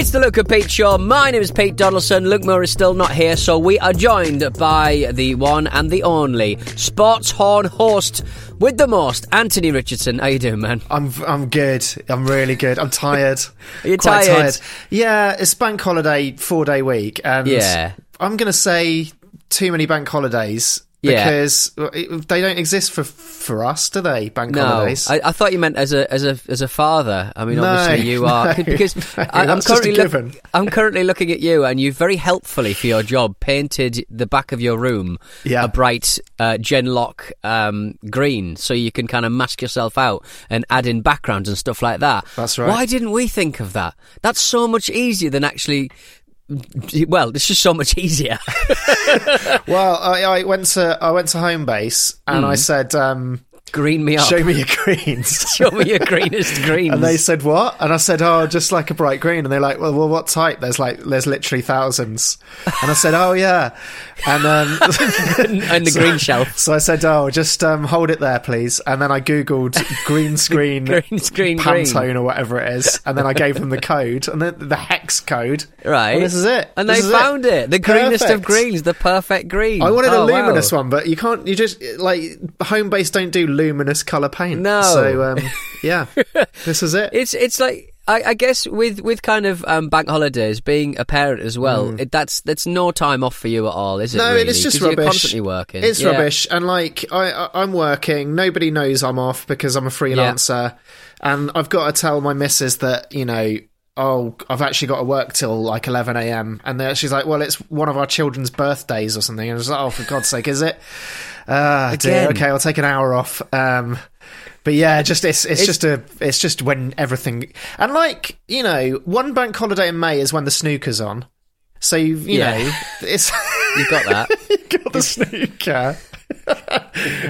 It's the and Pete Show. My name is Pete Donaldson. Luke Moore is still not here, so we are joined by the one and the only sports horn host with the most, Anthony Richardson. How you doing, man? I'm I'm good. I'm really good. I'm tired. Are you Quite tired? Yeah, it's bank holiday, four day week, and Yeah. I'm gonna say too many bank holidays Yeah. because they don't exist for for us, do they? Bank No, holidays. I, I thought you meant as a as a as a father. I mean, No, obviously you are no, because no, I, I'm that's just a currently given. I'm currently looking at you, and you very helpfully for your job painted the back of your room Yeah. a bright uh, Genlock um, green, so you can kind of mask yourself out and add in backgrounds and stuff like that. That's right. Why didn't we think of that? That's so much easier than actually. Well, it's just so much easier. well, I, I went to I went to home base and Hmm. I said, um, Green me up. "Show me your greens." Show me your greenest greens. And they said what? And I said, oh, just like a bright green. And they're like, well, well, what type? There's like, there's literally thousands. And I said, oh yeah. And um, and the green shelf. so I said, oh, just um, hold it there, please. And then I googled green screen, Green screen Pantone green. or whatever it is. And then I gave them the code and then the hex code. Right. And this is it. And This they found it. The greenest of greens, the perfect green. I wanted Oh, a luminous wow. one, but you can't. You just like home base don't do luminous color paint. No. So um, yeah, this is it. It's it's like I, I guess with with kind of um, bank holidays, being a parent as well, it, that's that's no time off for you at all, is it? Mm. No, really? it's just rubbish. You're constantly working. It's Yeah. rubbish, and like I, I, I'm working. Nobody knows I'm off because I'm a freelancer, and I've got to tell my missus that you know. Oh, I've actually got to work till like 11 a.m. And she's like, "Well, it's one of our children's birthdays or something." And I was like, "Oh, for God's sake, is it?" Ah, dear. Again. Okay, I'll take an hour off. Um, but yeah, just it's, it's just a it's just when everything and like you know, one bank holiday in May is when the snooker's on. So you you Yeah. know, it's You've got that. You got the snooker.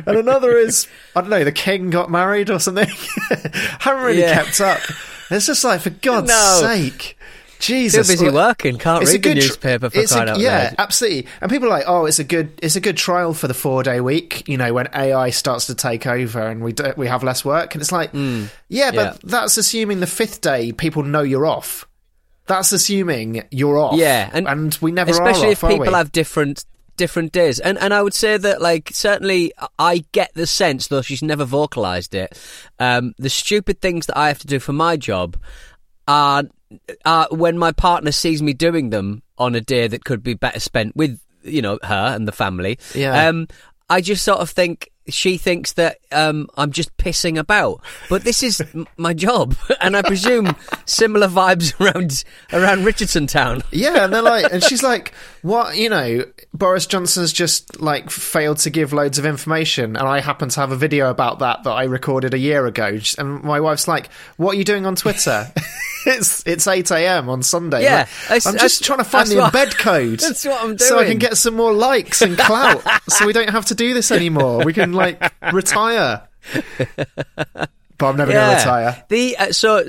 and another is I don't know, the king got married or something. I haven't really Yeah. kept up. It's just like for God's No. sake. Too Jesus. busy Well, working, can't read the newspaper for it's a- out yeah, loud. absolutely. And people are like, "Oh, it's a good, it's a good trial for the four day week." You know, when AI starts to take over and we do, we have less work, and it's like, yeah, but Mm. Yeah. that's assuming the fifth day people know you're off. That's assuming you're off. Yeah, and, and, we never especially are if off, are people have different different days. And and I would say that like certainly I get the sense, though she's never vocalised it. Um, the stupid things that I have to do for my job are, are when my partner sees me doing them on a day that could be better spent with you know her and the family. Yeah. Um, I just sort of think she thinks that um, I'm just pissing about, but this is m- my job, and I presume similar vibes around around Richardson Town. Yeah, and they're like, and she's like, "What? You know, Boris Johnson's just like failed to give loads of information, and I happen to have a video about that that I recorded a year ago." And my wife's like, "What are you doing on Twitter?" it's it's eight a.m. on Sunday. Yeah, Like, I'm just trying to find the what- embed code. that's what I'm So I can get some more likes and clout, so we don't have to do this anymore. We can like retire. But I'm never going to retire. The uh, so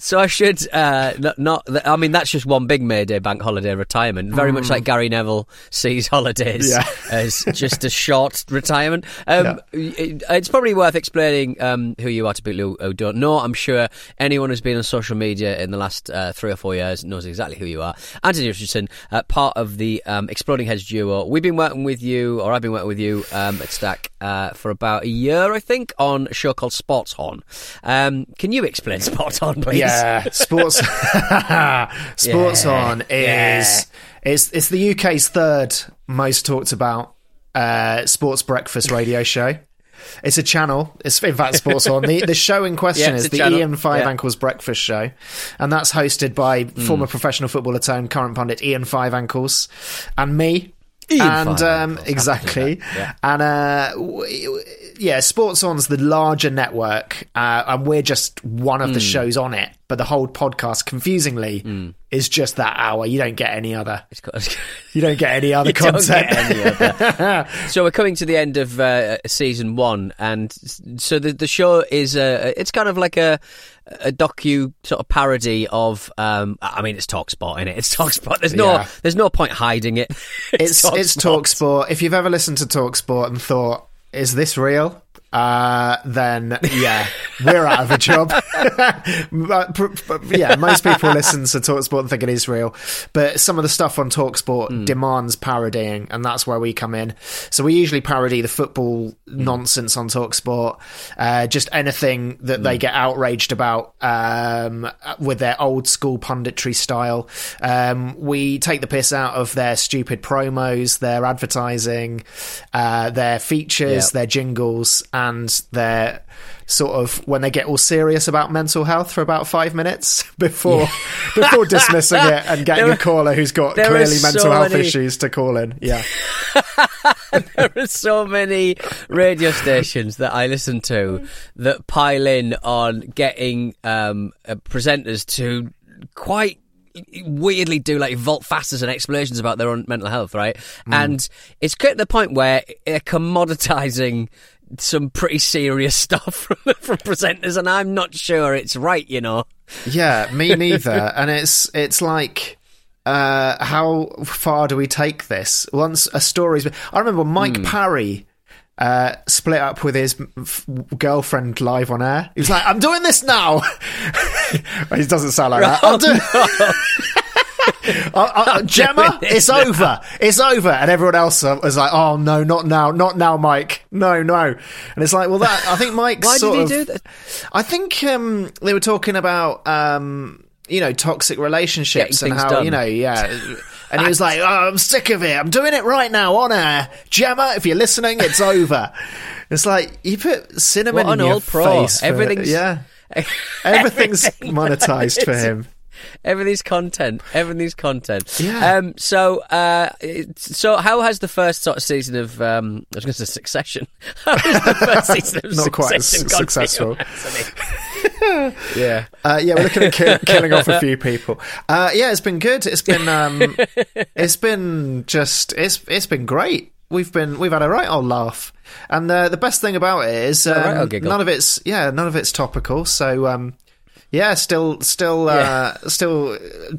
So I should uh, not, not. I mean, that's just one big Mayday bank holiday retirement. Very much like Gary Neville sees holidays Yeah. as just a short retirement. Um, it- it's probably worth explaining um, who you are to people who, don't know. I'm sure anyone who's been on social media in the last uh, three or four years knows exactly who you are. Anthony Richardson, uh, part of the um, Exploding Heads duo. We've been working with you, or I've been working with you um, at Stak uh, for about a year, I think, on a show called Sports Horn. Um, can you explain Sports Horn, please? Yeah, sports. sports Yeah, on is yeah. it's it's the UK's third most talked about uh, sports breakfast radio show. It's a channel. It's in fact sports on. The the show in question Yeah, is the channel. Ian Five Yeah. Ankles Breakfast Show, and that's hosted by Hmm. former professional footballer turned current pundit Ian Five Ankles, and me. Ian and Five um, Ankles. exactly, Yeah. and uh, w- w- yeah, Sports On's the larger network, uh, and we're just one of the Hmm. shows on it. But the whole podcast, confusingly, is just that hour. You don't get any other. You don't get any other content. any other. so we're coming to the end of uh, season one, and so the the show is uh, it's kind of like a a docu sort of parody of. Um, I mean, it's Talksport in it. It's Talksport. There's no Yeah. there's no point hiding it. it's it's Talksport. If you've ever listened to Talksport and thought, "Is this real?" Uh, then yeah, we're out of a job. But, pr- pr- yeah, most people listen to Talksport and think it is real, but some of the stuff on Talksport demands parodying, and that's where we come in. So we usually parody the football nonsense on Talksport, uh, just anything that they get outraged about um, with their old school punditry style. Um, we take the piss out of their stupid promos, their advertising, uh, their features, Yep. their jingles, and they're sort of when they get all serious about mental health for about five minutes before before dismissing it and getting There a caller who's got clearly mental health many- issues to call in. Yeah. there are so many radio stations that I listen to that pile in on getting um, uh, presenters to quite weirdly do like vault fasters and explanations about their own mental health, right? And it's getting to the point where they're commoditizing some pretty serious stuff from, from presenters, and I'm not sure it's right, you know. Yeah, me neither. and it's it's like uh, how far do we take this? Once a story's been, I remember Mike Parry uh, split up with his f- girlfriend live on air. He was like, "I'm doing this now." he doesn't sound like that. Uh, uh, Gemma, it's over. It's over. And everyone else was like, "Oh no, not now, not now, Mike. No, no." And it's like, well, that I think Mike. Why did he of- do that? I think um, they were talking about um, you know toxic relationships Getting and how done. you know yeah. And he was like, oh, "I'm sick of it. I'm doing it right now on air, Gemma. If you're listening, it's over." It's like you put cinnamon What in your old face. Everything's- yeah, everything's Everything- monetized for him. Everything's content. Everything's content. Yeah. Um. So, uh, so how has the first sort of season of um, I was going to say Succession. How has the first season of Not quite successful. Yeah. Uh, yeah, we're looking at ki- killing off a few people. Uh, yeah, it's been good. It's been um, it's been just it's it's been great. We've been we've had a right old laugh, and uh, the best thing about it is um, right none of it's yeah none of it's topical. So um, yeah, still still uh, still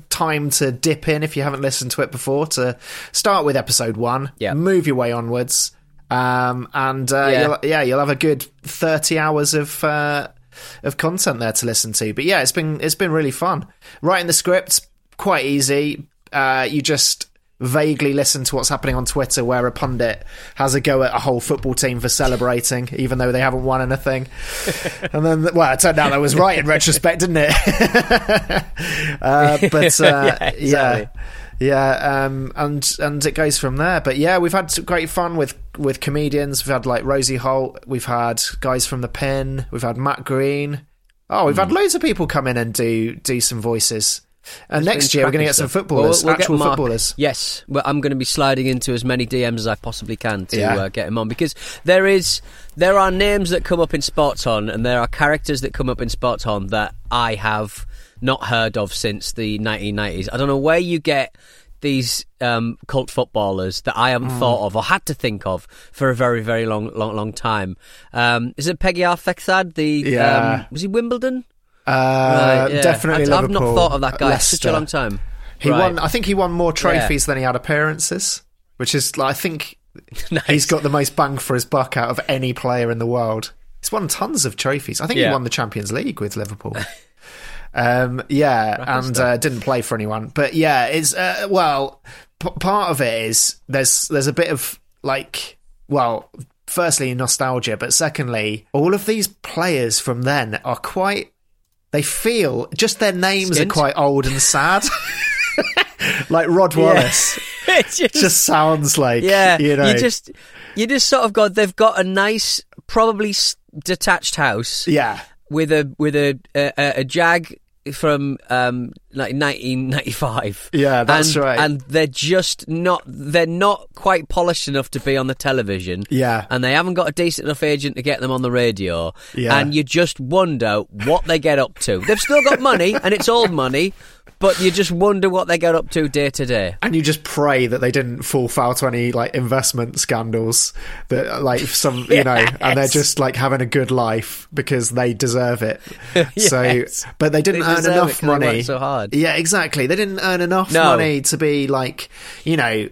time to dip in if you haven't listened to it before. To start with episode one, Yeah. move your way onwards, um, and uh, Yeah. you'll, yeah, you'll have a good thirty hours of uh, of content there to listen to. But yeah, it's been it's been really fun. Writing the scripts quite easy. Uh, you just vaguely listen to what's happening on Twitter, where a pundit has a go at a whole football team for celebrating, even though they haven't won anything. and then, well, it turned out I was right in retrospect, didn't it? uh, but uh, Yeah, yeah, exactly. yeah, um, and and it goes from there. But yeah, we've had some great fun with with comedians. We've had like Rosie Holt. We've had guys from the Pin. We've had Matt Green. Oh, we've Hmm. had loads of people come in and do do some voices. And There's next year we're going to get some footballers, Well, we'll actual footballers. Yes, well, I'm going to be sliding into as many DMs as I possibly can to Yeah. uh, get him on because there is there are names that come up in Sports On and there are characters that come up in Sports On that I have not heard of since the 1990s. I don't know where you get these um, cult footballers that I haven't thought of or had to think of for a very, very long, long, long time. Um, is it Pegguy Arphexad? The Yeah. um, was he Wimbledon? Uh, Right, yeah. Definitely I've, I've not thought of that guy in such a long time. He Right. won. I think he won more trophies than he had appearances, which is. Like, I think Nice. he's got the most bang for his buck out of any player in the world. He's won tons of trophies. I think he won the Champions League with Liverpool. um, yeah, and uh, didn't play for anyone. But yeah, it's uh, well, p- part of it is there's there's a bit of like well. Firstly, nostalgia, but secondly, all of these players from then are quite. They feel just their names Skint? are quite old and sad. like Rod Wallace, It just, just sounds like yeah, you know, you just you just sort of got they've got a nice, probably detached house yeah, with a with a, a, a Jag from um like 1995. Yeah, that's and, right. And they're just not they're not quite polished enough to be on the television. Yeah. and they haven't got a decent enough agent to get them on the radio. Yeah. and you just wonder what they get up to. They've still got money, and it's old money, but you just wonder what they get up to day to day. and you just pray that they didn't fall foul to any like investment scandals that like some you know, and they're just like having a good life because they deserve it. So, but they didn't They earn enough money. so hard hard. Yeah, exactly. They didn't earn enough no. money to be like, you know,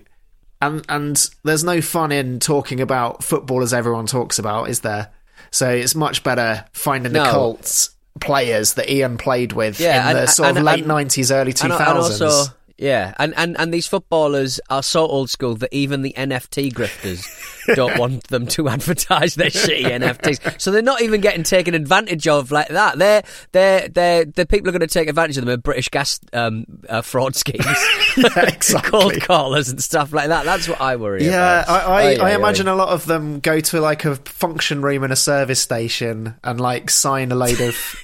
and and there's no fun in talking about football as everyone talks about, is there? So it's much better finding no. the Colts players that Ian played with yeah, in the sort and, of late and, 90s, early 2000s yeah, and, and, and these footballers are so old school that even the NFT grifters don't want them to advertise their shitty NFTs. So they're not even getting taken advantage of like that. They're they're they're the people are going to take advantage of them are British gas um, uh, fraud schemes, exactly. cold callers and stuff like that. That's what I worry Yeah, about. I, I, Aye, I imagine aye. a lot of them go to like a function room in a service station and like sign a load of,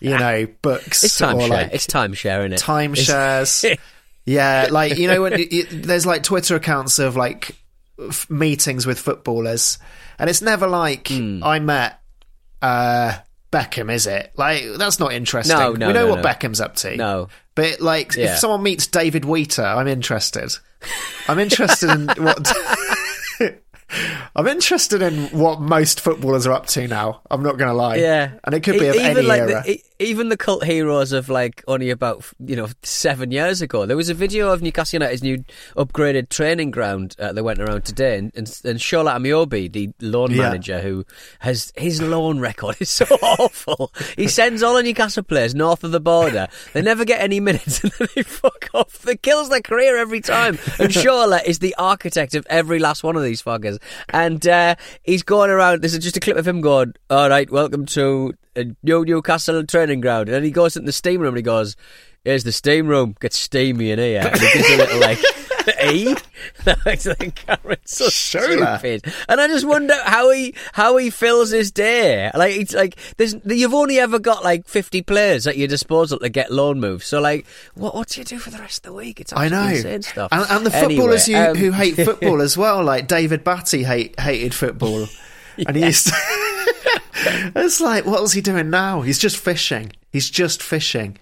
you know, books it's timeshare. like it's timeshare, isn't it? timeshares. Yeah, like you know when you, you, there's like Twitter accounts of like f- meetings with footballers, and it's never like Hmm. I met uh, Beckham, is it? Like that's not interesting. No, no, we know no, what no. Beckham's up to. No. But like, Yeah. if someone meets David Wheater, I'm interested. I'm interested in what. I'm interested in what most footballers are up to now. I'm not going to lie. Yeah, and it could be of even any like era. The, even the cult heroes of like only about you know seven years ago. There was a video of Newcastle United's new upgraded training ground uh, that went around today, and and, and Shola Ameobi, the loan Yeah. manager, who has his loan record is so awful. He sends all the Newcastle players north of the border. They never get any minutes, and then they fuck off. It kills their career every time. And Shola is the architect of every last one of these fuckers, and uh, he's going around. This is just a clip of him going, "All right, welcome to new Newcastle training ground," and then he goes into the steam room and he goes. Here's the steam room. Gets steamy in here. And he gives a little like E. It's like, so Shola. stupid. And I just wonder how he how he fills his day. Like it's like there's you've only ever got like fifty players at your disposal to get loan moves. So like what what do you do for the rest of the week? It's I know, insane stuff. and, and the Anyway, footballers who, um, who hate football as well, like David Batty, hate hated football, and he used to. it's like, what was he doing now? He's just fishing. He's just fishing.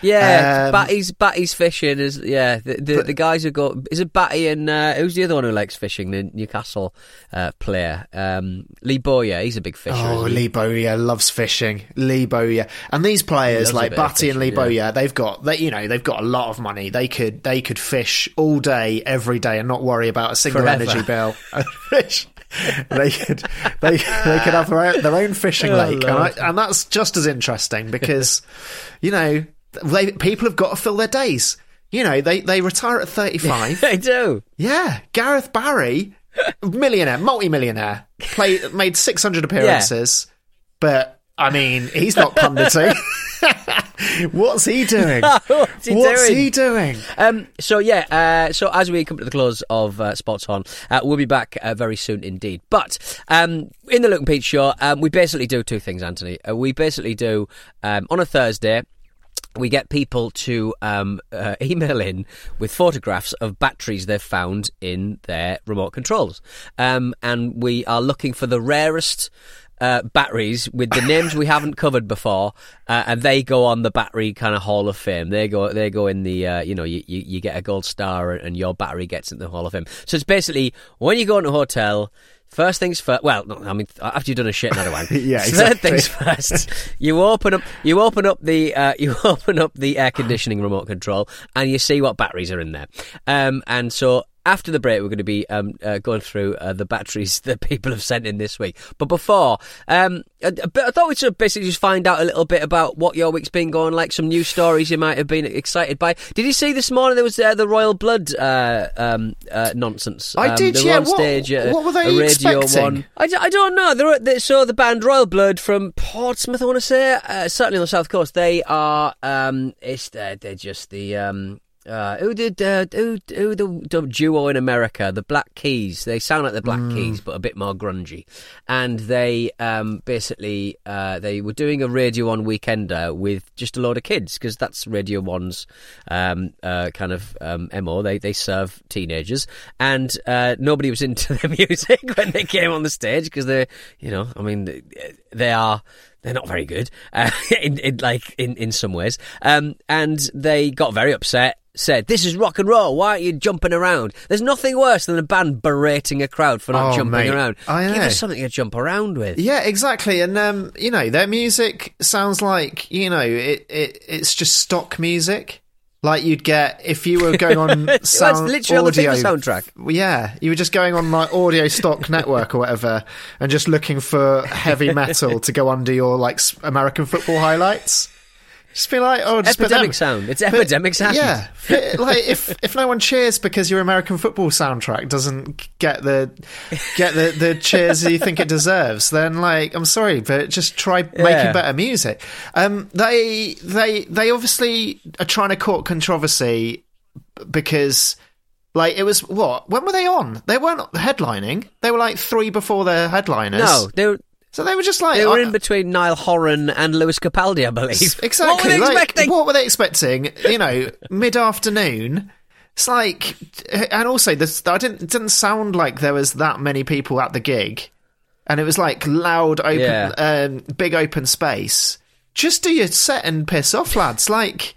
Yeah, Um, Batty's Batty's fishing is yeah. The the, the guys who go is it Batty and uh, who's the other one who likes fishing? The Newcastle uh, player, um, Lee Bowyer. He's a big fisher. Oh? Lee Bowyer loves fishing. Lee Bowyer, and these players like Batty and Lee fishing, yeah. Bowyer, they've got they you know they've got a lot of money. They could they could fish all day, every day, and not worry about a single Forever. energy bill. They could they they could have their own, their own fishing Oh, lake, and, I, and that's just as interesting because you know they people have got to fill their days. You know they they retire at thirty five. They do. Yeah, Gareth Barry, millionaire, multi-millionaire, played made six hundred appearances, but I mean he's not pundity. What's he doing? What's he What's doing? he doing? Um, so yeah, uh, so as we come to the close of uh, Spots On, uh, we'll be back uh, very soon indeed. But um, in the Luke and Pete show, um, we basically do two things, Anthony. Uh, we basically do um, on a Thursday. We get people to um, uh, email in with photographs of batteries they've found in their remote controls, um, and we are looking for the rarest uh, batteries with the names we haven't covered before, uh, and they go on the battery kind of Hall of Fame. They go, they go in the, uh, you know, you, you, you get a gold star, and your battery gets in the Hall of Fame. So it's basically when you go into a hotel, First things first. Well, no, I mean, after you've done a shit another one. Yeah, Third exactly. things first. You open up. You open up the. Uh, you open up the air conditioning remote control, and you see what batteries are in there. Um, and so after the break, we're going to be um, uh, going through uh, the batteries that people have sent in this week. But before, um, I, I thought we'd sort of basically just find out a little bit about what your week's been going like, some new stories you might have been excited by. Did you see this morning there was uh, the Royal Blood uh, um, uh, nonsense? I Um, did, yeah. on What- stage what were they expecting? One. I, I don't know. They're, they, so the band Royal Blood from Portsmouth, I want to say, uh, certainly on the south coast. They are. Um, it's they're just the. Uh, who did uh, who, who the, the duo in America, the Black Keys? They sound like the Black Hmm. Keys, but a bit more grungy. And they um, basically uh, they were doing a Radio One weekender with just a load of kids because that's Radio One's um, uh, kind of um, mo. They they serve teenagers, and uh, nobody was into their music when they came on the stage because they, you know, I mean, they- they are they're not very good uh, in, in like in in some ways um and they got very upset said this is rock and roll why aren't you jumping around there's nothing worse than a band berating a crowd for not Oh, jumping mate. around I give know. us something to jump around with Yeah, exactly. And um, you know, their music sounds like you know it, it. It's just stock music, like you'd get if you were going on That's sound literally on the audio soundtrack. Yeah, you were just going on like audio stock network or whatever, and just looking for heavy metal to go under your like American football highlights. Just be like, oh, just epidemic sound it's epidemic sound Yeah, like if if no one cheers because your American football soundtrack doesn't get the get the, the cheers you think it deserves, then like I'm sorry, but just try Yeah. making better music. Um, they they they obviously are trying to court controversy because. Like it was what? When were they on? They weren't headlining. They were like three before their headliners. no they were so they were just like they were in between Niall Horan and Lewis Capaldi I believe Exactly. what were they like, expecting What were they expecting? You know, mid afternoon. It's like, and also this. I didn't. It didn't sound like there was that many people at the gig, and it was like loud, open, Yeah. um, big open space. Just do your set and piss off, lads. Like.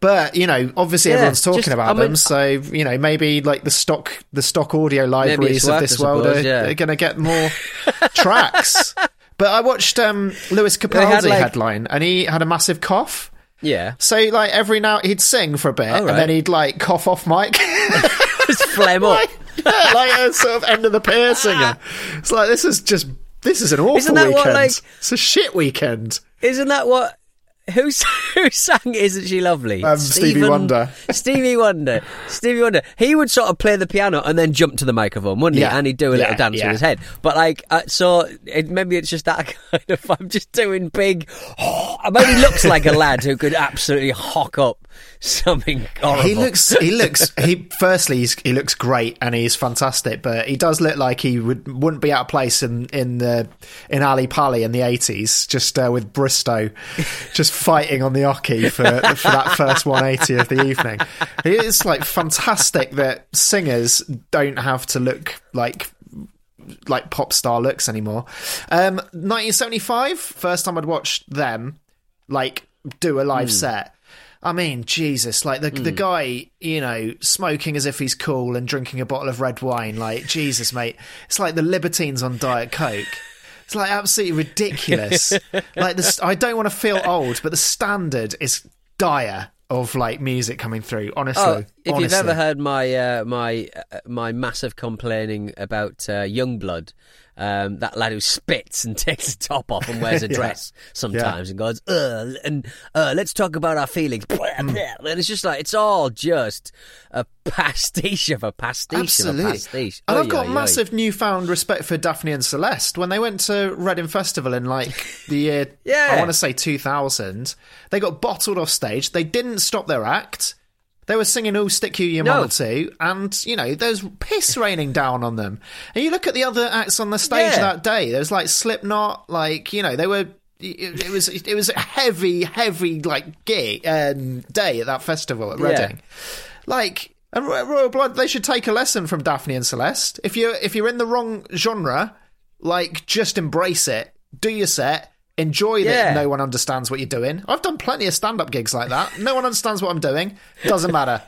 But you know, obviously Yeah, everyone's talking just- about I mean- them, so you know maybe like the stock, the stock audio libraries of this world suppose, are, yeah. are going to get more tracks. But I watched um, Lewis had, Capaldi like- headline, and he had a massive cough. yeah So like every now he'd sing for a bit, right. and then he'd like cough off mic, just phlegm up like, like a sort of end of the pier singer. It's like this is just this is an awful Isn't that weekend. what, like- it's a shit weekend. Isn't that what? Who who sang "Isn't She Lovely"? Um, Stevie Stephen- Wonder. Stevie Wonder. Stevie Wonder. He would sort of play the piano and then jump to the microphone, wouldn't Yeah. he? And he'd do a little dance yeah. with his head. But like, uh, so it, maybe it's just that kind of. I'm just doing big. I mean, he looks like a lad who could absolutely hock up something horrible. He looks he looks he firstly he's, he looks great and he's fantastic, but he does look like he would wouldn't be out of place in in the in Ali Pali in the eighties, just uh, with Bristow, just fighting on the oche for for that first one eighty of the evening. It's like fantastic that singers don't have to look like like pop star looks anymore. Um, 1975, first time I'd watched them like do a live set. I mean, Jesus, like the the guy, you know, smoking as if he's cool and drinking a bottle of red wine. Like Jesus, mate, it's like the Libertines on Diet Coke. It's like absolutely ridiculous. like this, I don't want to feel old, but the standard is dire of like music coming through. Honestly, Oh, if you've ever heard my uh, my uh, my massive complaining about uh, Yungblud, um, that lad who spits and takes the top off and wears a Yeah. dress sometimes and goes, and uh, let's talk about our feelings. And it's just like it's all just a pastiche of a pastiche of a Absolutely. pastiche. And I've got massive newfound respect for Daphne and Celeste. When they went to Reading Festival in like the year, Yeah. I want to say 2000, they got bottled off stage. They didn't stop their act. They were singing "Ooh Stick You, Your No. Mama Too," and you know there's piss raining down on them. And you look at the other acts on the stage Yeah. that day. There was like Slipknot, like you know they were. It, it was it was a heavy, heavy like gig um, day at that festival at Yeah. Reading. Like and Royal Blood, they should take a lesson from Daphne and Celeste. If you if you're in the wrong genre, like just embrace it. Do your set. Enjoy that Yeah. no one understands what you're doing. I've done plenty of stand up gigs like that. No one understands what I'm doing. Doesn't matter.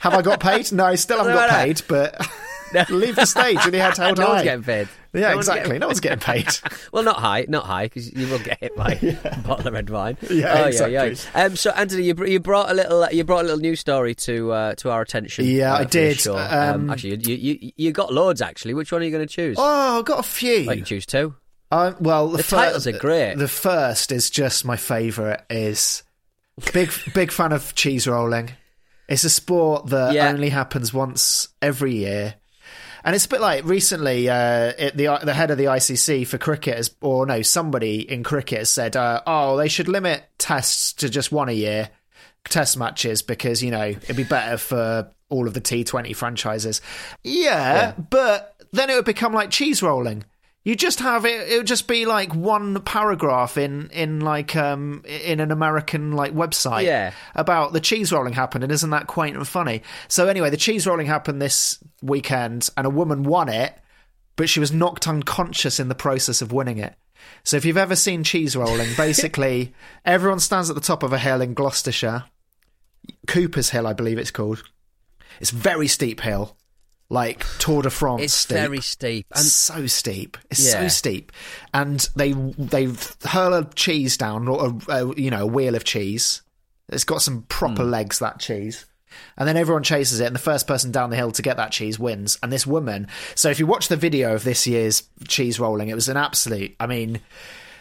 Have I got paid? No, I still haven't got paid, but leave the stage with your head held no high. one's getting paid. Yeah, No exactly. getting- No one's getting paid. Well, not high, not high, because you will get hit by a bottle of red wine. Yeah, oh, exactly. Yeah, yeah. Um, so, Anthony, you, br- you brought a little, you brought a little news story to uh, to our attention. Yeah, uh, I did. show. Um, actually, you, you you got loads. Actually, which one are you going to choose? Oh, I've got a few. Like, you choose two. Um, well, the, The fir- titles are great. The first is just my favourite. Is big big fan of cheese rolling. It's a sport that Yeah. only happens once every year, and it's a bit like recently. Uh, it, the the head of the ICC for cricket, has, or no, somebody in cricket has said, uh, "Oh, they should limit tests to just one a year." Test matches because you know it'd be better for all of the T20 franchises. yeah. but then it would become like cheese rolling. You just have it. It would just be like one paragraph in in like um in an American like website Yeah. about the cheese rolling happened, and isn't that quaint and funny? So anyway, the cheese rolling happened this weekend, and a woman won it, but she was knocked unconscious in the process of winning it. So if you've ever seen cheese rolling, basically everyone stands at the top of a hill in Gloucestershire, Cooper's Hill, I believe it's called. It's a very steep hill, like Tour de France. It's steep very steep. And so steep. It's so steep, and they they hurl a cheese down, or a, a you know a wheel of cheese. It's got some proper Hmm. legs. That cheese. And then everyone chases it, and the first person down the hill to get that cheese wins. And this woman. So if you watch the video of this year's cheese rolling, it was an absolute. I mean,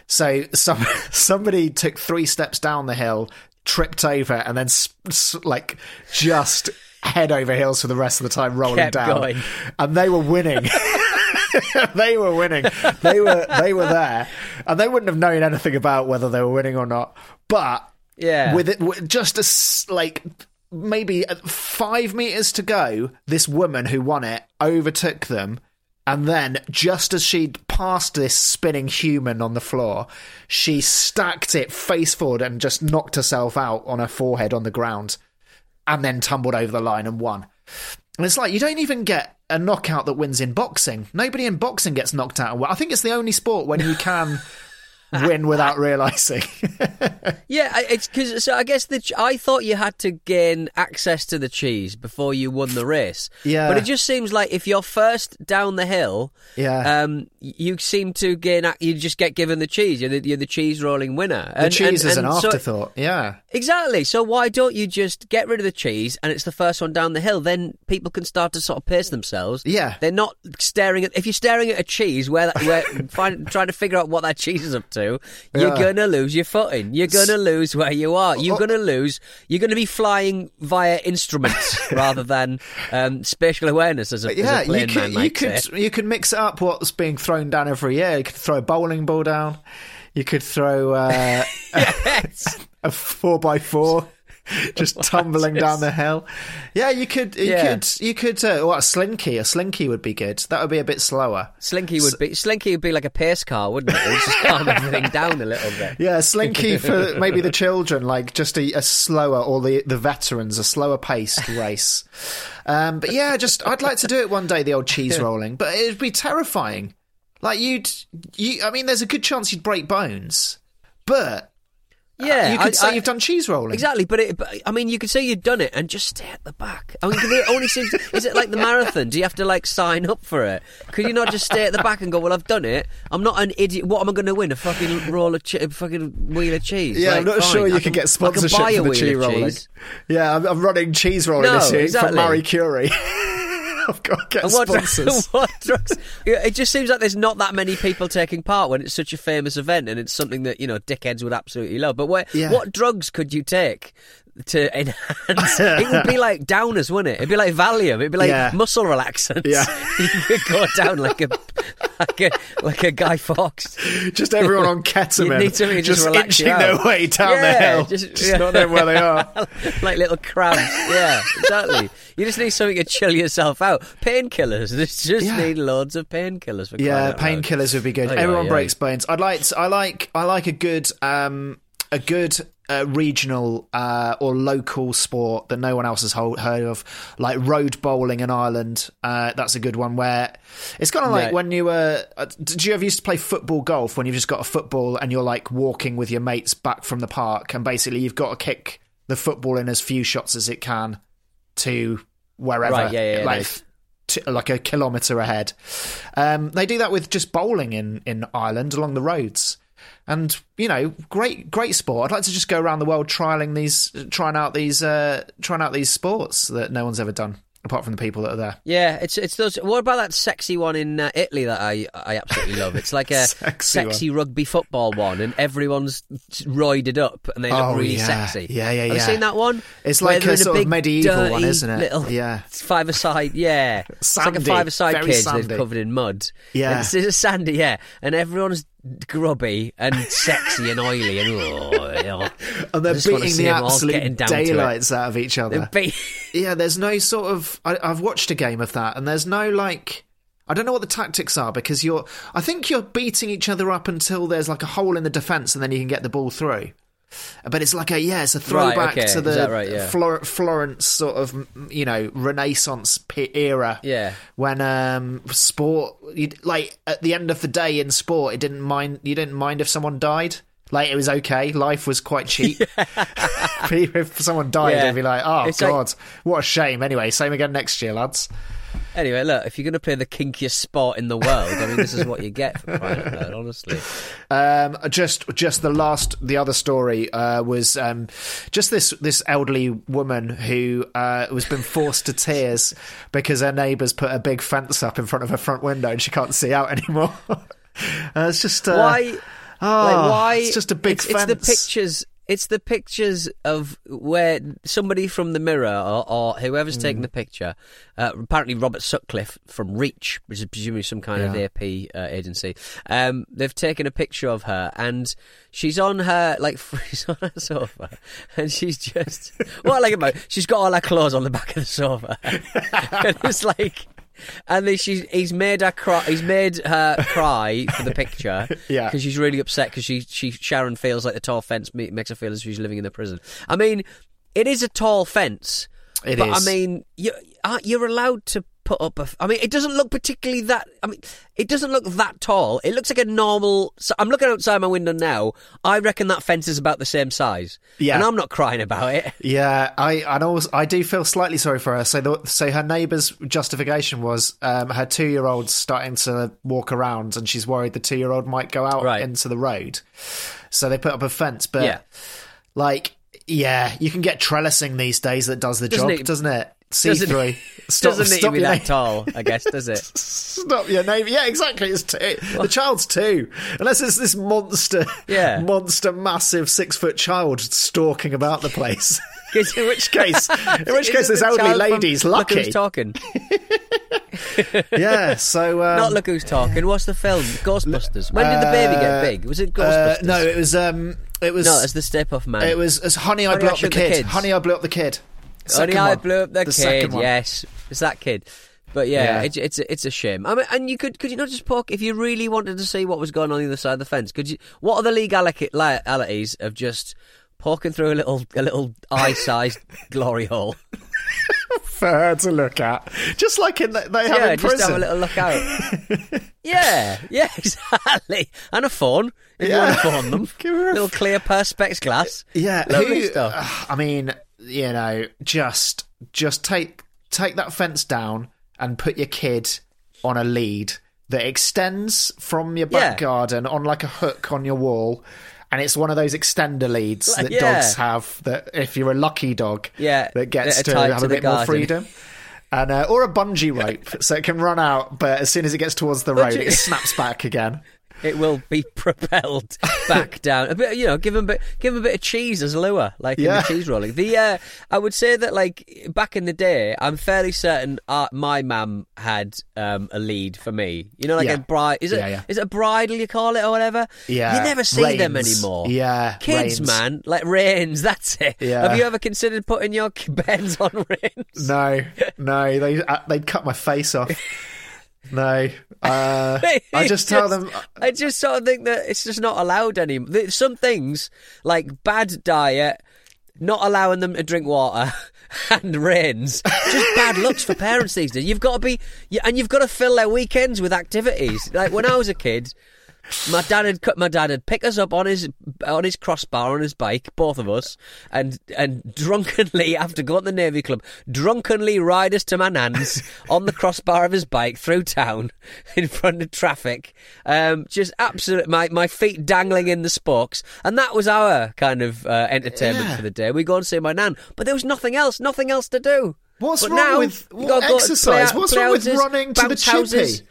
so some somebody took three steps down the hill, tripped over, and then like just head over heels for the rest of the time, rolling Kept down. going. And they were winning. they were winning. They were they were there, and they wouldn't have known anything about whether they were winning or not. But Yeah. with it with just a like maybe five meters to go, this woman who won it overtook them. And then, just as she'd passed this spinning human on the floor, she stacked it face forward and just knocked herself out on her forehead on the ground, and then tumbled over the line and won. And it's like you don't even get a knockout that wins in boxing. Nobody in boxing gets knocked out. I think it's the only sport when you can win without realizing. Yeah, it's because so I guess the I thought you had to gain access to the cheese before you won the race. Yeah. but it just seems like if you're first down the hill, Yeah. um, you seem to gain. You just get given the cheese. You're the, you're the cheese rolling winner. the cheese and- is an and so- afterthought. yeah. Exactly. So why don't you just get rid of the cheese and it's the first one down the hill? Then people can start to sort of pace themselves. Yeah. They're not staring at. If you're staring at a cheese, where where find, trying to figure out what that cheese is up to, you're Yeah. gonna lose your footing. You're gonna lose where you are. You're Oh. gonna lose. You're gonna be flying via instruments rather than um, spatial awareness, as a, as Yeah, a plane you could man you could say. you could mix it up. What's being thrown down every year? You could throw a bowling ball down. You could throw uh, Yes. a four by four, just tumbling down the hill. Yeah, you could. You Yeah. could. You could. Uh, what a slinky? A slinky would be good. That would be a bit slower. Slinky would be Slinky would be like a pace car, wouldn't it? It would just calm everything down a little bit. Yeah, slinky for maybe the children, like just a, a slower, or the the veterans, a slower paced race. Um, but yeah, just I'd like to do it one day, the old cheese rolling, but it'd be terrifying. Like you'd, you, I mean, there's a good chance you'd break bones, but Yeah, you could I- say I- you've done cheese rolling. Exactly, but, it, but I mean, you could say you've done it and just stay at the back. I mean, it only seems. Is it like the marathon? Do you have to like sign up for it? Could you not just stay at the back and go, "Well, I've done it. I'm not an idiot. What am I going to win? A fucking roll of che- a fucking wheel of cheese? Yeah, I'm not fine, sure you could can- get I sponsorship can buy for the cheese rolling. cheese. Yeah, I'm, I'm running cheese rolling No, this year exactly. for Marie Curie. I've got to get And what, sponsors. what drugs? It just seems like there's not that many people taking part when it's such a famous event and it's something that you know dickheads would absolutely love. But what, Yeah. what drugs could you take to enhance? it would be like downers, wouldn't it? It'd be like Valium. It'd be like Yeah. muscle relaxants. Yeah. you could go down like a like a like a Guy Fawkes. just everyone on ketamine, need to just relax you inching their way down the hill, just- just, yeah. not knowing where they are. like little crabs. Yeah, exactly. You just need something to chill yourself out. Painkillers. Just just Yeah. need loads of painkillers for Yeah, painkillers would be good. Aye, Everyone breaks bones. I'd like. I like. I like a good. Um, a good uh, regional uh, or local sport that no one else has ho- heard of, like road bowling in Ireland. Uh, that's a good one where it's kind of like Right. when you were. Uh, did you ever used to play football golf when you've just got a football and you're like walking with your mates back from the park and basically you've got to kick the football in as few shots as it can to wherever. Right, yeah, yeah, like, nice. t- like a kilometre ahead. Um, they do that with just bowling in in Ireland along the roads. And you know, great, great sport. I'd like to just go around the world trialing these, trying out these, uh, trying out these sports that no one's ever done apart from the people that are there. Yeah, it's it's those. What about that sexy one in uh, Italy that I I absolutely love? It's like a Sexy sexy, rugby football one, and everyone's roided up and they look Oh, really yeah. sexy. Yeah, yeah, Have you seen that one? It's Where like a sort of big, medieval one, isn't it? Little Yeah. five aside. Yeah, it's like a Sandy, five aside kids. sandy. They've covered in mud. Yeah. and it's, it's sandy. Yeah, and everyone's grubby and sexy and oily and oh. And they're I just wanna beating the absolute getting down to it. daylights out of each other. Be- Yeah, there's no sort of. I, I've watched a game of that, and there's no like. I don't know what the tactics are because you're. I think you're beating each other up until there's like a hole in the defence, and then you can get the ball through. But it's like a yeah, it's a Right, throwback okay. to the right? Yeah. Flor- Florence sort of you know Renaissance era. Yeah. when um sport like at the end of the day in sport, it didn't mind you didn't mind if someone died. Like it was okay. Life was quite cheap. if someone died, Yeah. they'd be like, "Oh It's like- God, what a shame." Anyway, same again next year, lads. Anyway, look, if you're going to play the kinkiest sport in the world, I mean, this is what you get for crying out loud, honestly. Um, just, just the last, the other story uh, was um, just this this elderly woman who uh, was been forced to tears because her neighbours put a big fence up in front of her front window and she can't see out anymore. uh, it's just uh, Why? Oh, like, why? It's just a big it's, fence. It's the pictures. It's the pictures of where somebody from the Mirror or, or whoever's taking Mm. the picture. Uh, apparently, Robert Sutcliffe from Reach, which is presumably some kind of AP uh, agency. Um, they've taken a picture of her, and she's on her like she's on her sofa, and she's just what I like about she's got all her clothes on the back of the sofa, and it's like. And then she's he's made her cry. He's made her cry for the picture. Yeah. because she's really upset because she she Sharon feels like the tall fence makes her feel as if she's living in the prison. I mean, it is a tall fence. It but is. I mean, you aren't you're allowed to put up a. I mean, it doesn't look particularly that. I mean, it doesn't look that tall. It looks like a normal. So I'm looking outside my window now. I reckon that fence is about the same size. Yeah. and I'm not crying about it. Yeah, I and also I do feel slightly sorry for her. So, the, so her neighbour's justification was um, her two-year-old's starting to walk around, and she's worried the two-year-old might go out Right. into the road. So they put up a fence, but Yeah. like, yeah, you can get trellising these days that does the Doesn't job, it- doesn't it? See Doesn't- Stop, Doesn't need to be that tall, I guess, does it? Stop your name. Yeah, exactly. It's two. The child's two. Unless it's this monster, Yeah. monster, massive six foot child stalking about the place. in which case, in which case, this elderly lady's Look lucky. Who's talking? yeah. So um, Not Look Who's Talking. What's the film? Ghostbusters. When did the baby get uh, big? Was it uh, Ghostbusters? no, it was. Um, it was. no, it's the Stay Puft Man. it was. It's Honey, I blew I up the the kid. Kids. Honey, I blew up the kid. Second I one. blew up the, second kid. Yes, it's that kid. But yeah, Yeah. It's, it's it's a shame. I mean, and you could could you not just poke if you really wanted to see what was going on the other side of the fence? Could you? What are the legalities of just poking through a little a little eye-sized glory hole? for her to look at, just like in the, they have yeah, in just have a little look out. yeah, yeah, exactly. And a phone if you Yeah. want to phone them. Give her a little clear perspex glass. Yeah, Lovely who- stuff. uh, I mean, you know, just just take take that fence down and put your kid on a lead that extends from your back Yeah. garden on like a hook on your wall. And it's one of those extender leads that yeah. dogs have. That if you're a lucky dog, Yeah, that gets to have to a bit more garden. freedom, and uh, or a bungee rope so it can run out, but as soon as it gets towards the road, it snaps back again. It will be propelled back down. A bit, you know, give them a bit, give 'em a bit of cheese as a lure, like in the cheese rolling. The uh, I would say that like back in the day, I'm fairly certain uh, my mum had um, a lead for me. You know, like Yeah. a bride. Is it? Yeah, yeah. Is it a bridal you call it or whatever? Yeah, You never see them anymore. Yeah, Kids, reins. man, like reins. That's it. Yeah. Have you ever considered putting your beds on reins? No, no, they uh, they'd cut my face off. No, uh, I just tell them. I just sort of think that it's just not allowed anymore. Some things like bad diet, not allowing them to drink water, and rains, just bad looks for parents these days. You've got to be, and you've got to fill their weekends with activities. Like when I was a kid. My dad had cut. My dad had pick us up on his on his crossbar on his bike, both of us, and and drunkenly after going to the navy club, drunkenly ride us to my nan's on the crossbar of his bike through town in front of traffic. Um, just absolute my my feet dangling in the spokes, and that was our kind of uh, entertainment Yeah. for the day. We go and see my nan, but there was nothing else, nothing else to do. What's But wrong now, with what exercise? play- What's wrong with running to the chippy? houses.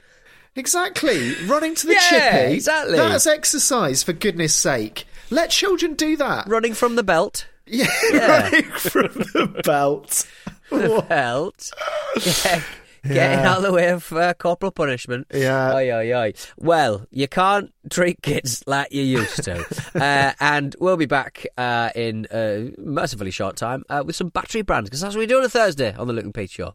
Exactly, running to the Yeah, chippy. exactly. That's exercise for goodness sake. Let children do that. Running from the belt. Yeah, Yeah. running from the belt. belt. Yeah. Getting out of the way of uh, corporal punishment. Yeah. Oi, oi, oi. Well, you can't treat kids like you used to. uh, and we'll be back uh, in a mercifully short time uh, with some battery brands, because that's what we do on a Thursday on the Luke and Pete Show.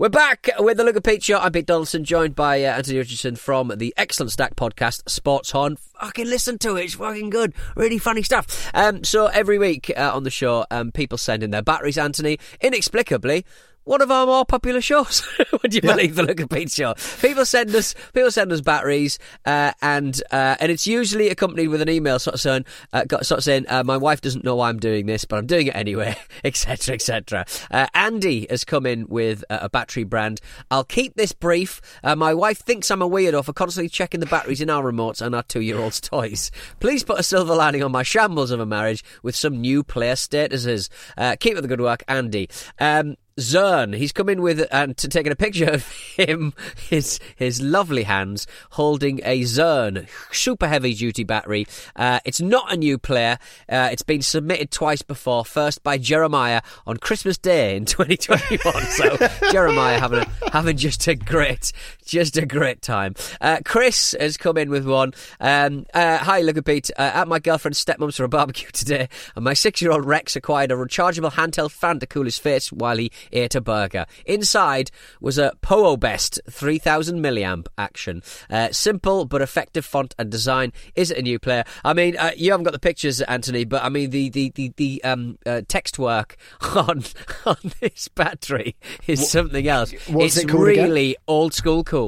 We're back with the Luke and Pete Show. I'm Pete Donaldson, joined by uh, Anthony Richardson from the excellent Stak podcast, Sports Horn. Fucking listen to it; it's fucking good, really funny stuff. Um, so every week uh, on the show, um, people send in their batteries. Anthony, inexplicably. One of our more popular shows. Would you believe the Luke and Pete show? People send us, people send us batteries, uh, and uh, and it's usually accompanied with an email sort of saying, uh, got- sort of saying, uh, my wife doesn't know why I'm doing this, but I'm doing it anyway, etc., etc. Uh, Andy has come in with uh, a battery brand. I'll keep this brief. Uh, my wife thinks I'm a weirdo for constantly checking the batteries in our remotes and our two-year-old's toys. Please put a silver lining on my shambles of a marriage with some new player statuses. Uh, keep up the good work, Andy. Um, Zern, he's come in with and to taking a picture of him, his his lovely hands holding a Zern super heavy duty battery. Uh, it's not a new player. Uh, it's been submitted twice before. First by Jeremiah on Christmas Day in 2021. so Jeremiah having a, having just a great just a great time. Uh, Chris has come in with one. Um, uh, hi, Luke and Pete. Uh, at my girlfriend's stepmom's for a barbecue today, and my six-year-old Rex acquired a rechargeable handheld fan to cool his face while he ate a burger. Inside was a Powo Best 3000 milliamp action. Uh, simple but effective font and design. Is it a new player? I mean, uh, you haven't got the pictures, Anthony, but I mean the the the, the um, uh, text work on on this battery is something else. what's it's it called again? really old school cool.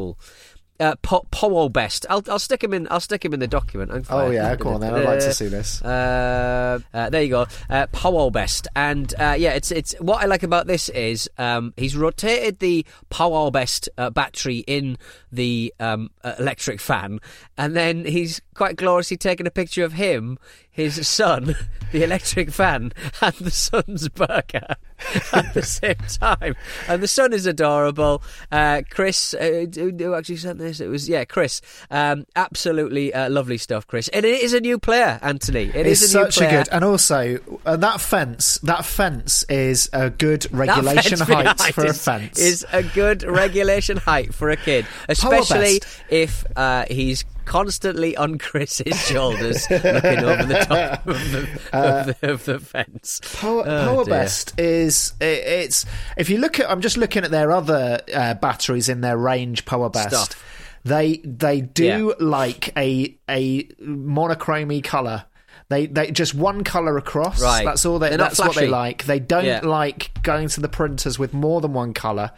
Uh, po- Powell Best. I'll I'll stick him in. I'll stick him in the document. I'm Oh yeah, come on then. I'd like to see this. Uh, uh, there you go, uh, Powell Best, and uh, yeah, it's it's what I like about this is um, he's rotated the Powell Best uh, battery in the um, uh, electric fan, and then he's quite gloriously taken a picture of him, his son, the electric fan, and the son's burger at the same time, and the son is adorable. Uh, Chris, uh, who actually sent this? It was yeah, Chris. Um, absolutely uh, lovely stuff, Chris, and it is a new player, Anthony. It it's is a new such a good, and also uh, that fence. That fence is a good regulation height for a fence. Is a good regulation height for a kid, especially if uh, he's constantly on Chris's shoulders, looking over the top of the, of the, of the fence. Power, Oh, Power. Best is i it's if you look at I'm just looking at their other uh, batteries in their range Power Best. Stuff. They they do Yeah. like a a monochromy color. They they just one color across. Right. That's all they. They're That's what they like. They don't Yeah. like going to the printers with more than one color.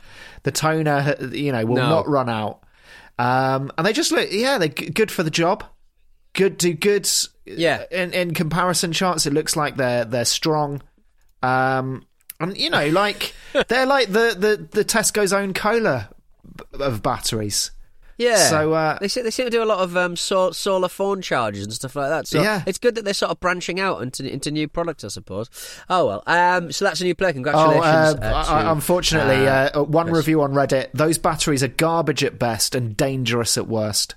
The toner, you know, will No. not run out. Um, and they just look, yeah, they're g- good for the job. Good, do good. Yeah. In in comparison charts, it looks like they're they're strong. Um, and you know, like they're like the the the Tesco's own cola b- of batteries. Yeah. So, uh, they seem, they seem to do a lot of um, sol- solar phone charges and stuff like that. So Yeah. it's good that they're sort of branching out into into new products, I suppose. Oh well. Um, so that's a new player. Congratulations. Oh, uh, uh, I- to, unfortunately, uh, uh, one Chris. review on Reddit: those batteries are garbage at best and dangerous at worst.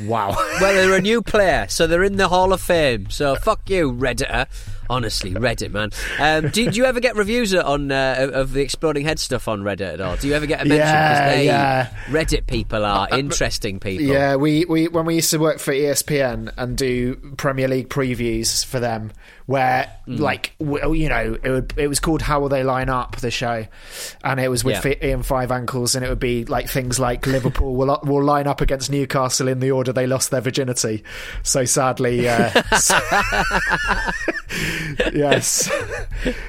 Wow. Well, they're a new player, so they're in the Hall of Fame. So fuck you, Redditor. Honestly, Reddit, man. Um, do, do you ever get reviews on uh, of- of the exploding head stuff on Reddit at all? Do you ever get a mention? 'Cause Yeah, they, yeah. Reddit people are interesting people. Yeah, we, we when we used to work for ESPN and do Premier League previews for them, where Mm. like you know it would it was called How Will They Line Up the show, and it was with Yeah. Fi- Ian Five Ankles, and it would be like things like Liverpool will will line up against Newcastle in the order they lost their virginity. So sadly, uh, yes,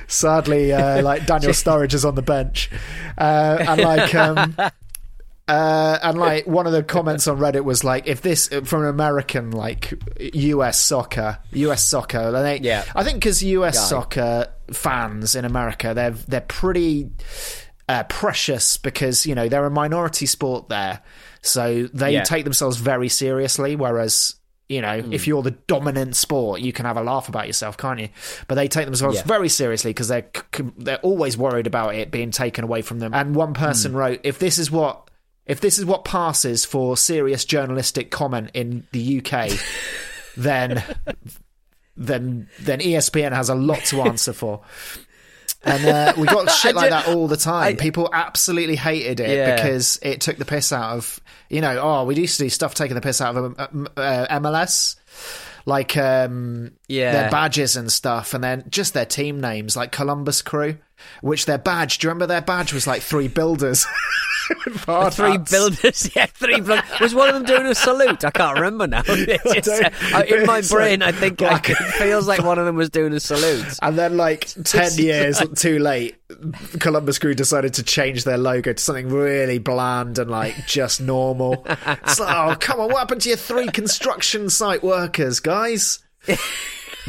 sadly, uh, like Daniel Sturridge is on the bench, uh, and like. Um, uh, and like one of the comments on Reddit was like, if this from an American like U.S. soccer, U.S. soccer, they, Yeah. I think because U.S. Guy. soccer fans in America, they're they're pretty uh, precious because you know they're a minority sport there, so they Yeah. take themselves very seriously. Whereas you know, Hmm. if you're the dominant sport, you can have a laugh about yourself, can't you? But they take themselves Yeah. very seriously because they're they're always worried about it being taken away from them. And one person Hmm. wrote, "If this is what." If this is what passes for serious journalistic comment in the UK, then then then ESPN has a lot to answer for. And uh, we got shit like that all the time. I- People absolutely hated it Yeah. because it took the piss out of you know. Oh, we used to do stuff taking the piss out of um, uh, MLS, like um, Yeah. their badges and stuff, and then just their team names, like Columbus Crew, which their badge. Do you remember their badge was like three builders? Three builders, yeah, three builders. Was one of them doing a salute? I can't remember now. Just, uh, in my brain, like I think I, it feels like one of them was doing a salute. And then, like ten years like- too late, Columbus Crew decided to change their logo to something really bland and like just normal. It's like, oh come on, what happened to your three construction site workers, guys?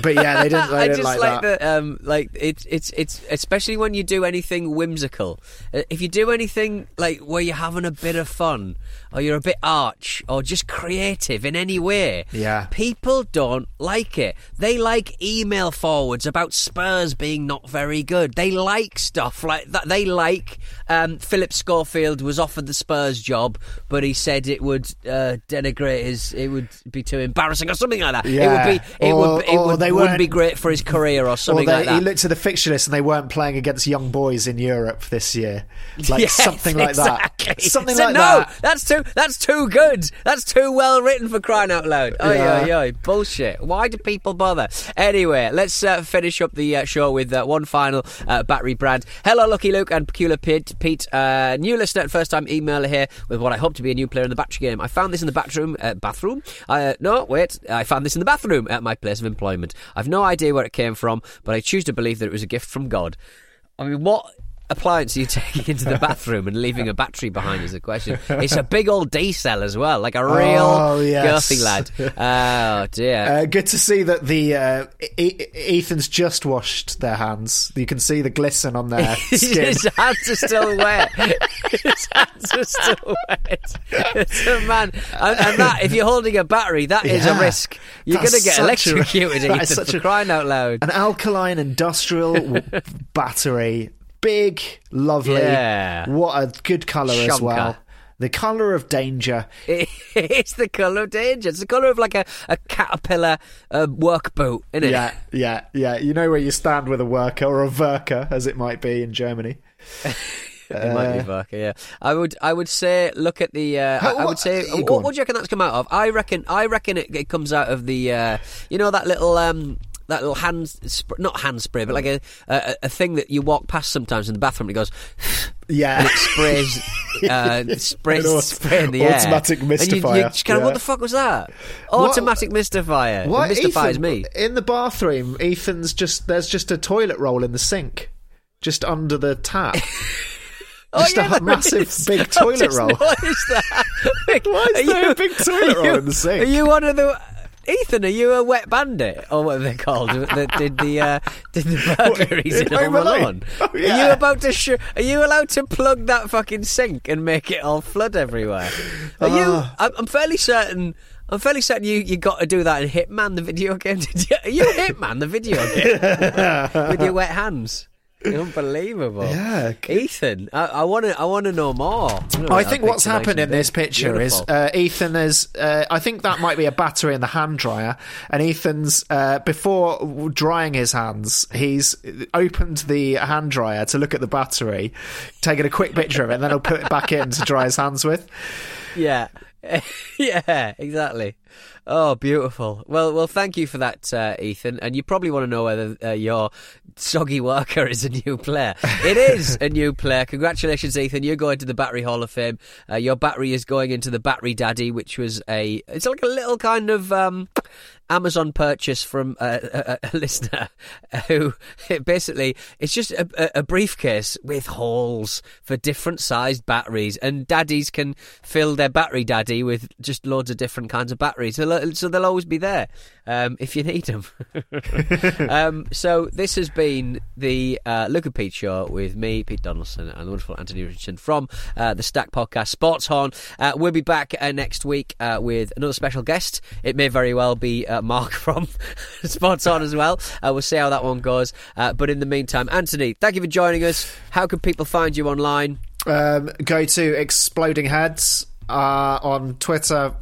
But yeah, they didn't. They I didn't just like, like, that. the um, like it's it's it's especially when you do anything whimsical. Uh, If you do anything like where you're having a bit of fun, or you're a bit arch, or just creative in any way, Yeah. people don't like it. They like email forwards about Spurs being not very good. They like stuff like that. They like um, Philip Schofield was offered the Spurs job, but he said it would uh, denigrate his. It would be too embarrassing or something like that. Yeah. It would be. It Or- would. It would, they wouldn't be great for his career or Or something they, like that. he looked at the fixture list and they weren't playing against young boys in Europe this year, like Yes, something like exactly. that. Something So like no, that. that's too. That's too good. That's too well written for crying out loud. Oh Yeah. yeah, bullshit. Why do people bother? Anyway, let's uh, finish up the uh, show with uh, one final uh, battery brand. Hello, Lucky Luke and Peculiar Pete. Pete, uh, new listener, first time emailer here with what I hope to be a new player in the battery game. I found this in the bathroom. Uh, bathroom? Uh, no, wait. I found this in the bathroom at my place of employment. I've no idea where it came from, but I choose to believe that it was a gift from God. I mean, what? Appliance are you taking into the bathroom and leaving a battery behind is a question. It's a big old D cell as well, like a real Oh, yes. girthy lad. Oh dear. Uh, good to see that the uh, e- Ethan's just washed their hands. You can see the glisten on their skin. His hands are still wet. His hands are still wet. It's a man, and, and that if you're holding a battery, that is Yeah. a risk. You're going to get a- electrocuted. is Ethan, such a- crying out loud. An alkaline industrial battery, big, lovely. Yeah. What a good colour as well. The colour of danger. it's the colour of danger. It's the colour of like a, a caterpillar uh, work boot, isn't it? Yeah, yeah, yeah. You know where you stand with a worker or a worker, as it might be in Germany. It might be vodka, yeah. I would, I would say, look at the. Uh, How- I, I would say, what, what do you reckon that's come out of? I reckon, I reckon it, it comes out of the, uh, you know, that little, um, that little hand, sp- not hand spray, but like a, a a thing that you walk past sometimes in the bathroom. and It goes, Yeah. and it sprays, uh, sprays, An spray in the air. automatic And you, you just kind of, yeah. what the fuck was that? What- Automatic mystifier. What, It mystifies Ethan, me. In the bathroom, Ethan's just there's just a toilet roll in the sink, just under the tap. Just oh, yeah, a massive is. big toilet roll. noticed that. Why is Are there you- a big toilet roll you- in the sink? Are you one of the? Ethan, are you a wet bandit, or what are they called? that did the uh, did the burglaries in Home Alone? Oh, Are you about to? Sh- are you allowed to plug that fucking sink and make it all flood everywhere? Are you? Ah. I'm, I'm fairly certain. I'm fairly certain you, you got to do that in Hitman, the video game. Did you, are you Hitman, the video game, with your wet hands? Unbelievable. Yeah. Ethan, I want to. I want to know more. I think what's happened in this picture is Beautiful. uh, Ethan is. Uh, I think that might be a battery in the hand dryer, and Ethan's uh, before drying his hands, he's opened the hand dryer to look at the battery, taking a quick picture of it, and then he'll put it back in to dry his hands with. Yeah. yeah, exactly. Oh, beautiful. Well, well, thank you for that, uh, Ethan. And you probably want to know whether uh, your soggy worker is a new player. It is a new player. Congratulations, Ethan. You're going to the Battery Hall of Fame. Uh, your battery is going into the Battery Daddy, which was a. It's like a little kind of. Um, Amazon purchase from a, a, a listener who basically it's just a, a- briefcase with holes for different sized batteries, and daddies can fill their battery daddy with just loads of different kinds of batteries, so, so they'll always be there um, if you need them. um, so this has been the uh, Luke and Pete show with me, Pete Donaldson, and the wonderful Anthony Richardson from uh, the Stak Podcast Sports Horn. Uh, we'll be back uh, next week uh, with another special guest. It may very well be uh, Mark from Sports Horn as well. We'll see how that one goes. But in the meantime, Anthony, thank you for joining us. How can people find you online? Um, go to Exploding Heads uh, on Twitter,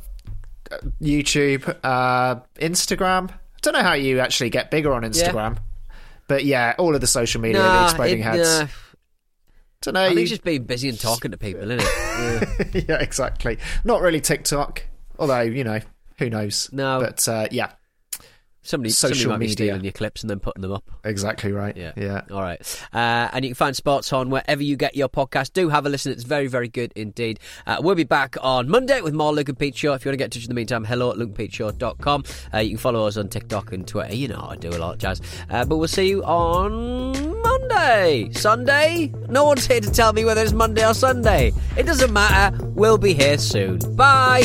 uh, YouTube, uh, Instagram. I don't know how you actually get bigger on Instagram, but yeah, all of the social media, the Exploding it- Heads. nah. don't know. I think you- just being busy and talking to people, isn't it? Yeah. yeah, exactly. Not really TikTok, although you know who knows. No. but uh, yeah, Somebody, Social somebody might be media. stealing your clips and then putting them up. exactly right. Yeah. yeah. All right. Uh, and you can find Sports Horn wherever you get your podcast. Do have a listen. It's very, very good indeed. Uh, we'll be back on Monday with more Luke and Pete Show. If you want to get in touch in the meantime, hello at lukeandpeteshow.com. Uh, you can follow us on TikTok and Twitter. You know, I do a lot of jazz. Uh, but we'll see you on Monday. Sunday? No one's here to tell me whether it's Monday or Sunday. It doesn't matter. We'll be here soon. Bye.